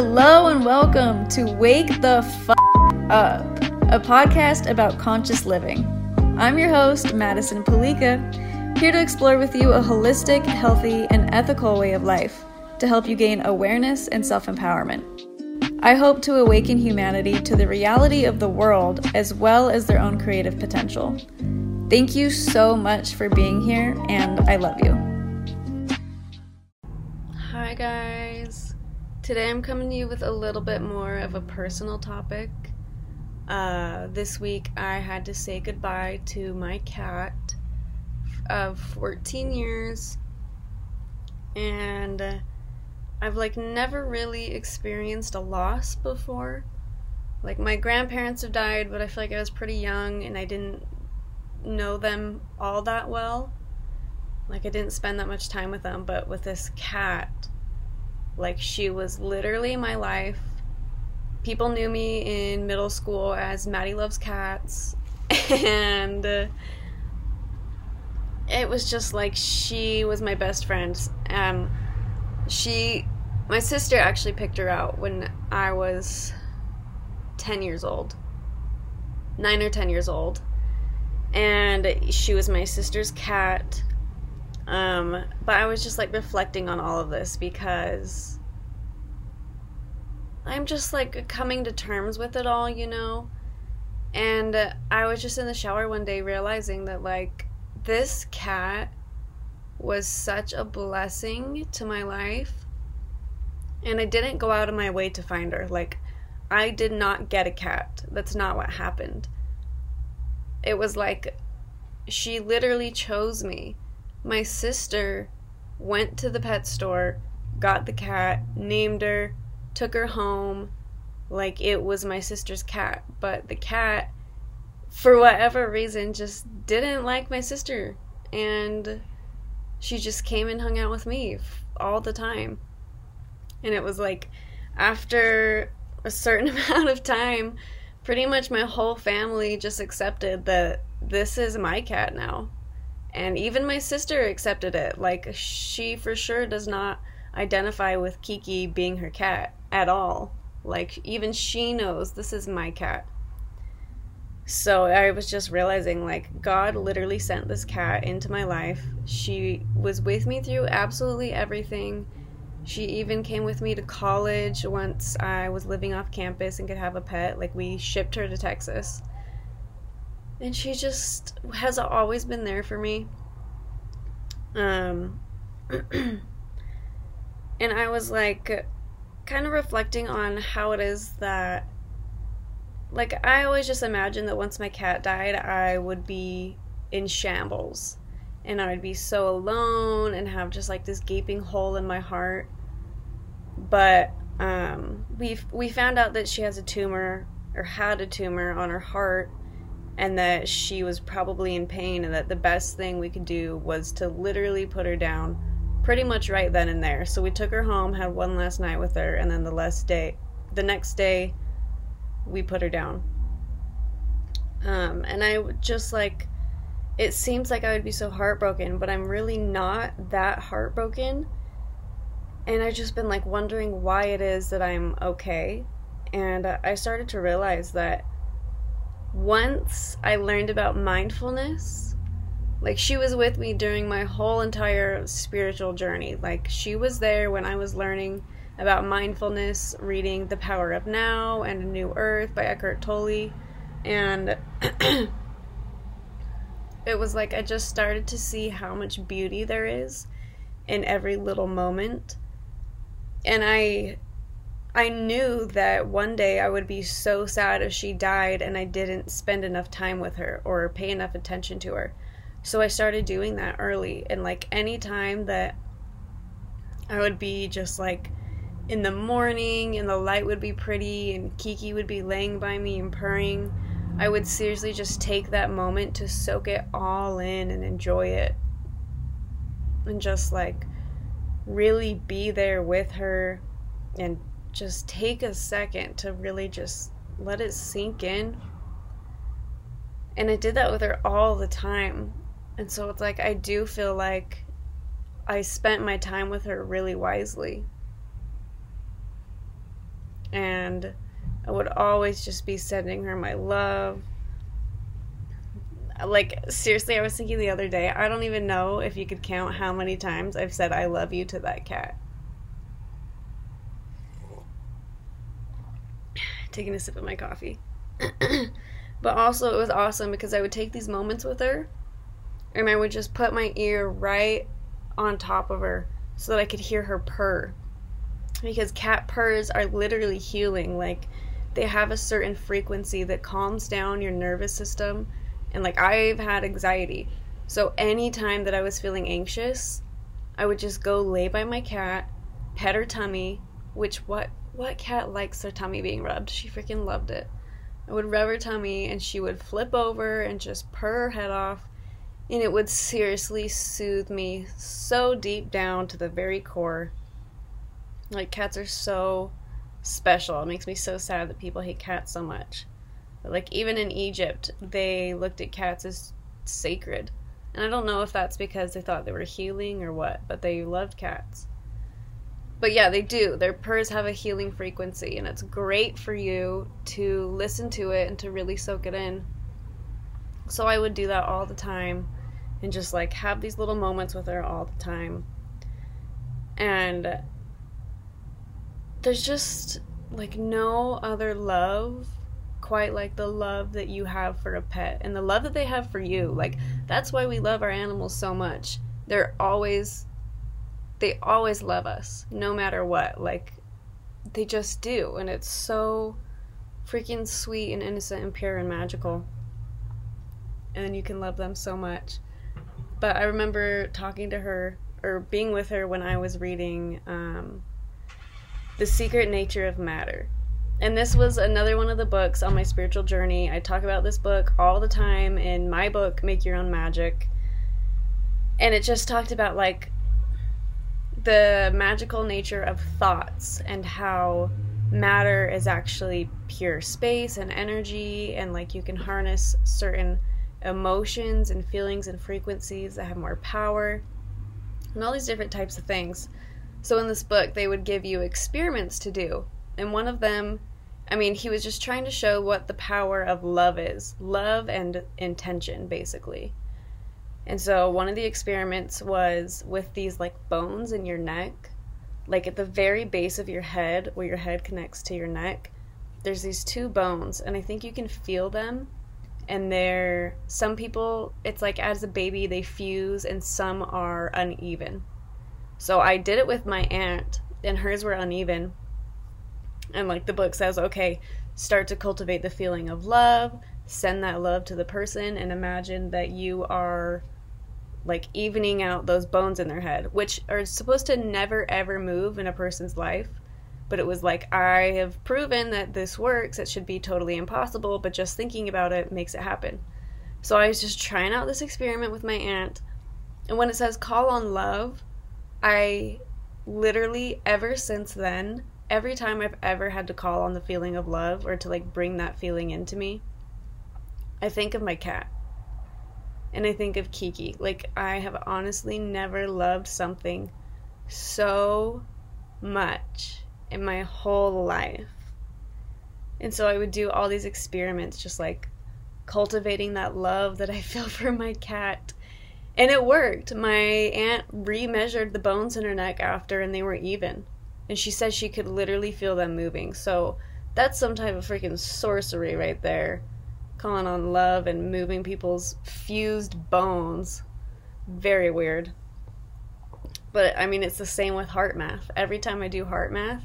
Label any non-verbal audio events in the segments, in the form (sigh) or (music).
Hello and welcome to Wake the F Up, a podcast about conscious living. I'm your host, Madison Palika, here to explore with you a holistic, healthy, and ethical way of life to help you gain awareness and self empowerment. I hope to awaken humanity to the reality of the world as well as their own creative potential. Thank you so much for being here, and I love you. Hi, guys. Today I'm coming to you with a little bit more of a personal topic. Uh, this week I had to say goodbye to my cat of 14 years, and I've like never really experienced a loss before. Like my grandparents have died, but I feel like I was pretty young and I didn't know them all that well. Like I didn't spend that much time with them, but with this cat, like she was literally my life. People knew me in middle school as Maddie loves cats (laughs) and it was just like she was my best friend. Um she my sister actually picked her out when I was 10 years old. 9 or 10 years old and she was my sister's cat. Um, but I was just like reflecting on all of this because I'm just like coming to terms with it all, you know? And I was just in the shower one day realizing that like this cat was such a blessing to my life. And I didn't go out of my way to find her. Like, I did not get a cat. That's not what happened it was like she literally chose me. My sister went to the pet store, got the cat, named her, took her home like it was my sister's cat. But the cat, for whatever reason, just didn't like my sister. And she just came and hung out with me all the time. And it was like after a certain (laughs) amount of time, pretty much my whole family just accepted that this is my cat now. And even my sister accepted it. Like, she for sure does not identify with Kiki being her cat at all. Like, even she knows this is my cat. So I was just realizing, like, God literally sent this cat into my life. She was with me through absolutely everything. She even came with me to college once I was living off campus and could have a pet. Like, we shipped her to Texas. And she just has always been there for me. Um, (clears throat) and I was like, kind of reflecting on how it is that, like, I always just imagined that once my cat died, I would be in shambles. And I would be so alone and have just like this gaping hole in my heart. But um, we we found out that she has a tumor or had a tumor on her heart and that she was probably in pain and that the best thing we could do was to literally put her down pretty much right then and there. So we took her home, had one last night with her, and then the last day, the next day, we put her down. Um, and I just like, it seems like I would be so heartbroken, but I'm really not that heartbroken and I've just been like wondering why it is that I'm okay. And I started to realize that once I learned about mindfulness, like she was with me during my whole entire spiritual journey. Like she was there when I was learning about mindfulness, reading The Power of Now and A New Earth by Eckhart Tolle. And (clears throat) it was like I just started to see how much beauty there is in every little moment and I I knew that one day I would be so sad if she died and I didn't spend enough time with her or pay enough attention to her. So I started doing that early and like any time that I would be just like in the morning and the light would be pretty and Kiki would be laying by me and purring, I would seriously just take that moment to soak it all in and enjoy it. And just like really be there with her and just take a second to really just let it sink in. And I did that with her all the time. And so it's like I do feel like I spent my time with her really wisely. And I would always just be sending her my love. Like, seriously, I was thinking the other day, I don't even know if you could count how many times I've said I love you to that cat. Taking a sip of my coffee. (clears throat) but also, it was awesome because I would take these moments with her and I would just put my ear right on top of her so that I could hear her purr. Because cat purrs are literally healing. Like, they have a certain frequency that calms down your nervous system. And, like, I've had anxiety. So, anytime that I was feeling anxious, I would just go lay by my cat, pet her tummy, which what what cat likes their tummy being rubbed? She freaking loved it. I would rub her tummy and she would flip over and just purr her head off and it would seriously soothe me so deep down to the very core. Like, cats are so special. It makes me so sad that people hate cats so much. But, like, even in Egypt, they looked at cats as sacred. And I don't know if that's because they thought they were healing or what, but they loved cats. But yeah, they do. Their purrs have a healing frequency, and it's great for you to listen to it and to really soak it in. So I would do that all the time and just like have these little moments with her all the time. And there's just like no other love quite like the love that you have for a pet and the love that they have for you. Like that's why we love our animals so much. They're always they always love us no matter what. Like they just do and it's so freaking sweet and innocent and pure and magical. And you can love them so much. But I remember talking to her or being with her when I was reading um, The Secret Nature of Matter. And this was another one of the books on my spiritual journey. I talk about this book all the time in my book, Make Your Own Magic. And it just talked about like the magical nature of thoughts and how matter is actually pure space and energy and like you can harness certain emotions and feelings and frequencies that have more power, and all these different types of things. So, in this book, they would give you experiments to do. And one of them, I mean, he was just trying to show what the power of love is love and intention, basically. And so, one of the experiments was with these like bones in your neck, like at the very base of your head, where your head connects to your neck. There's these two bones, and I think you can feel them. And they're some people it's like as a baby they fuse and some are uneven. So i did it with my aunt and hers were uneven. And like the book says okay start to cultivate the feeling of love send that love to the person and imagine that you are like evening out those bones in their head which are supposed to never ever move in a person's life but it was like I have proven that this works. It should be totally impossible, but just thinking about it makes it happen. So I was just trying out this experiment with my aunt. And when it says call on love, I literally ever since then, every time I've ever had to call on the feeling of love or to like bring that feeling into me, I think of my cat. And I think of Kiki. Like I have honestly never loved something so much in my whole life. And so I would do all these experiments, just like cultivating that love that I (laughs) feel for my cat. And it worked. My aunt remeasured the bones in her neck after, and they were even. And she said she could literally feel them moving. So that's some type of freaking sorcery right there. Calling on love and moving people's fused bones. Very weird. But I mean, it's the same with HeartMath. Every time I do HeartMath,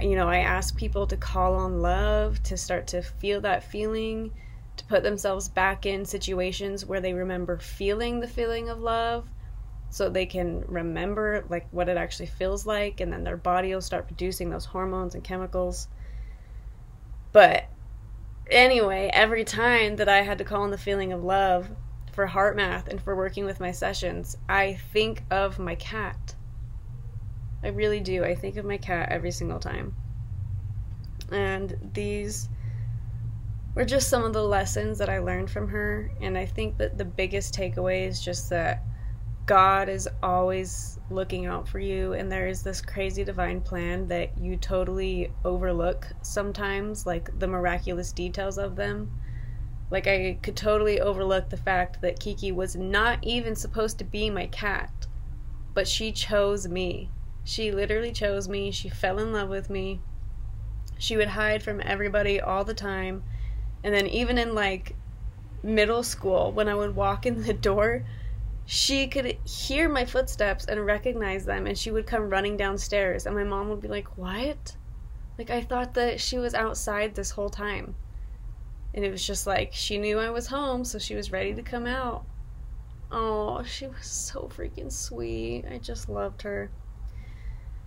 you know, I ask people to call on love, to start to feel that feeling, to put themselves back in situations where they remember feeling the feeling of love so they can remember like what it actually feels like and then their body will start producing those hormones and chemicals. But anyway, every time that I had to call on the feeling of love for HeartMath and for working with my sessions, I think of my cat I really do. I think of my cat every single time. And these were just some of the lessons that I learned from her. And I think that the biggest takeaway is just that God is always looking out for you, and there is this crazy divine plan that you totally overlook sometimes, like the miraculous details of them. Like, I could totally overlook the fact that Kiki was not even supposed to be my cat, but she chose me. She literally chose me. She fell in love with me. She would hide from everybody all the time. And then, even in like middle school, when I would walk in the (laughs) door, she could hear my footsteps and recognize them and she would come running downstairs and my mom would be like what? Like i thought that she was outside this whole time. And it was just like she knew i was home so she was ready to come out. Oh she was so freaking sweet. I just loved her.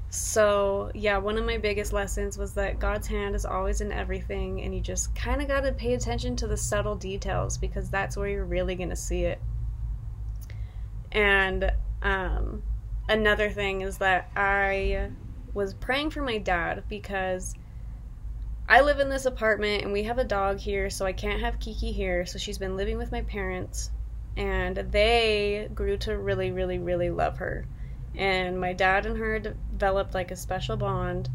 So yeah one of my biggest lessons was that god's hand is always in everything and you just kind of got to pay attention to the subtle details because that's where you're really going to see it and um, another thing is that I was praying for my dad because I live in this apartment and we have a dog here, so I can't have Kiki here. So she's been living with my parents, and they grew to really, really, really love her. And my dad and her developed like a special bond,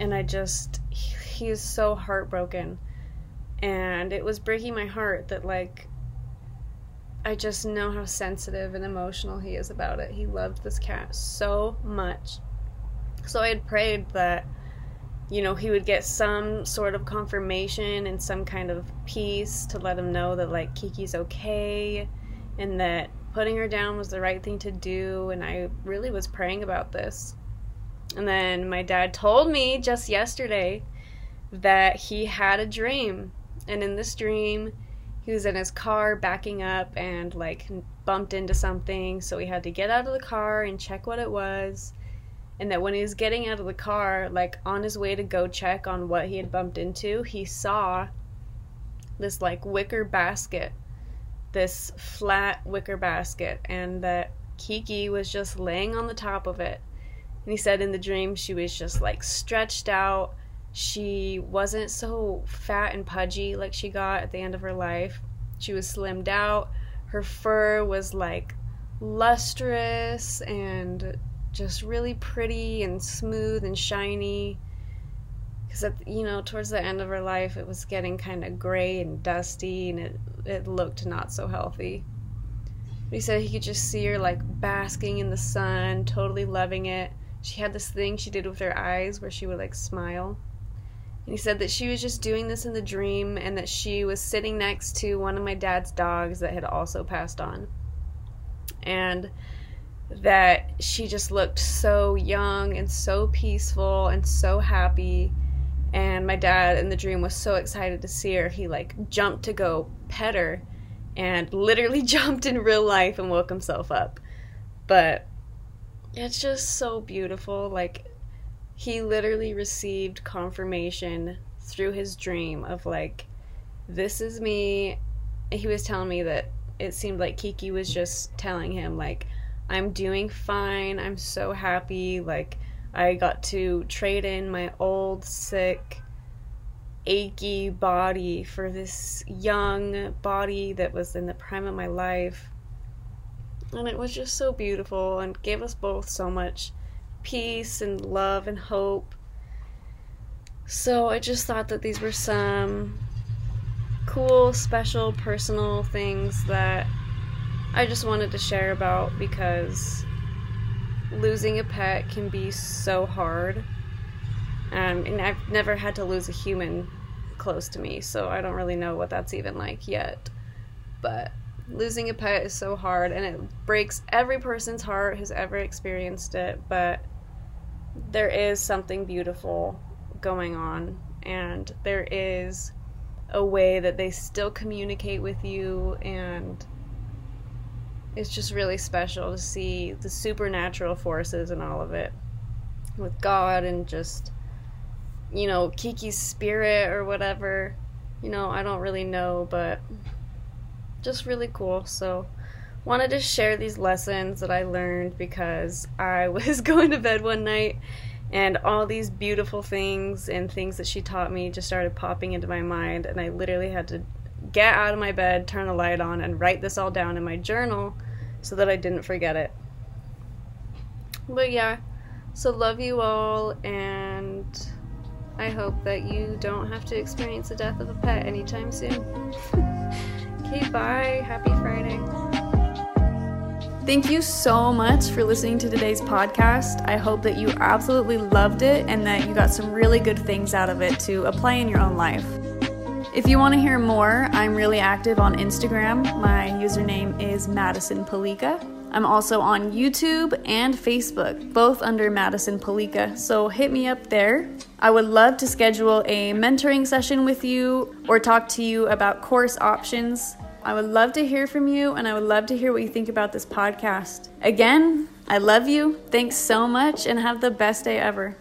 and I just, he is so heartbroken. And it was breaking my heart that, like, I just know how sensitive and emotional he is about it. He loved this cat so much. So I had prayed that, you know, he would get some sort of confirmation and some kind of peace to let him know that, like, Kiki's okay and that putting her down was the right thing to do. And I really was praying about this. And then my dad told me just yesterday that he had a dream. And in this dream, he was in his car backing up and like bumped into something so he had to get out of the car and check what it was. And that when he was getting out of the car like on his way to go check on what he had bumped into he saw this like wicker basket this flat wicker basket and that Kiki was just laying on the top of it. And he said in the dream she was just like stretched out she wasn't so fat and pudgy like she got at the end of her life. She was slimmed out. Her fur was like lustrous and just really pretty and smooth and shiny. Because, you know, towards the end of her life, it was getting kind of gray and dusty and it, it looked not so healthy. But he said he could just see her like basking in the sun, totally loving it. She had this thing she did with her eyes where she would like smile he said that she was just doing this in the dream and that she was sitting next to one of my dad's dogs that had also passed on. And that she just looked so young and so peaceful and so happy. And my dad in the dream was so excited to see her. He like jumped to go pet her and literally (laughs) jumped in real life and woke himself up. But it's just so beautiful. Like he literally received confirmation through his dream of like this is me. He was telling me that it seemed like Kiki was just telling him like I'm doing fine. I'm so happy. Like I got to trade in my old sick achy body for this young body that was in the prime of my life. And it was just so beautiful and gave us both so much peace and love and hope. So I just thought that these were some cool, special, personal things that I just wanted to share about because losing a pet can be so hard. Um, and I've never had to lose a human close to me, so I don't really know what that's even like yet. But losing a pet is so hard and it breaks every person's heart who's ever experienced it, but there is something beautiful going on and there is a way that they still communicate with you and it's just really special to see the supernatural forces and all of it with God and just you know Kiki's spirit or whatever. You know I don't really know but just really cool. So wanted to share these lessons that I learned because I (laughs) was going to bed one night and all these beautiful things and things that she taught me just started popping into my mind and I literally had to get out of my bed, turn the light on and write this all down in my journal so that I didn't forget it. But yeah, so love you all, and I hope that you don't have to experience the death of a pet anytime soon. (laughs) okay, bye. Happy Friday. Thank you so much for listening to today's podcast. I hope that you absolutely loved it and that you got some really good things out of it to apply in your own life. If you want to hear more, I'm really active on Instagram. My username is Madison Palika. I'm also on YouTube and Facebook, both under Madison Palika, so hit me up there. I would love to schedule a mentoring session with you or talk to you about course options. I would love to hear from you and I would love to hear what you think about this podcast. Again, I love you. Thanks so much and have the best day ever.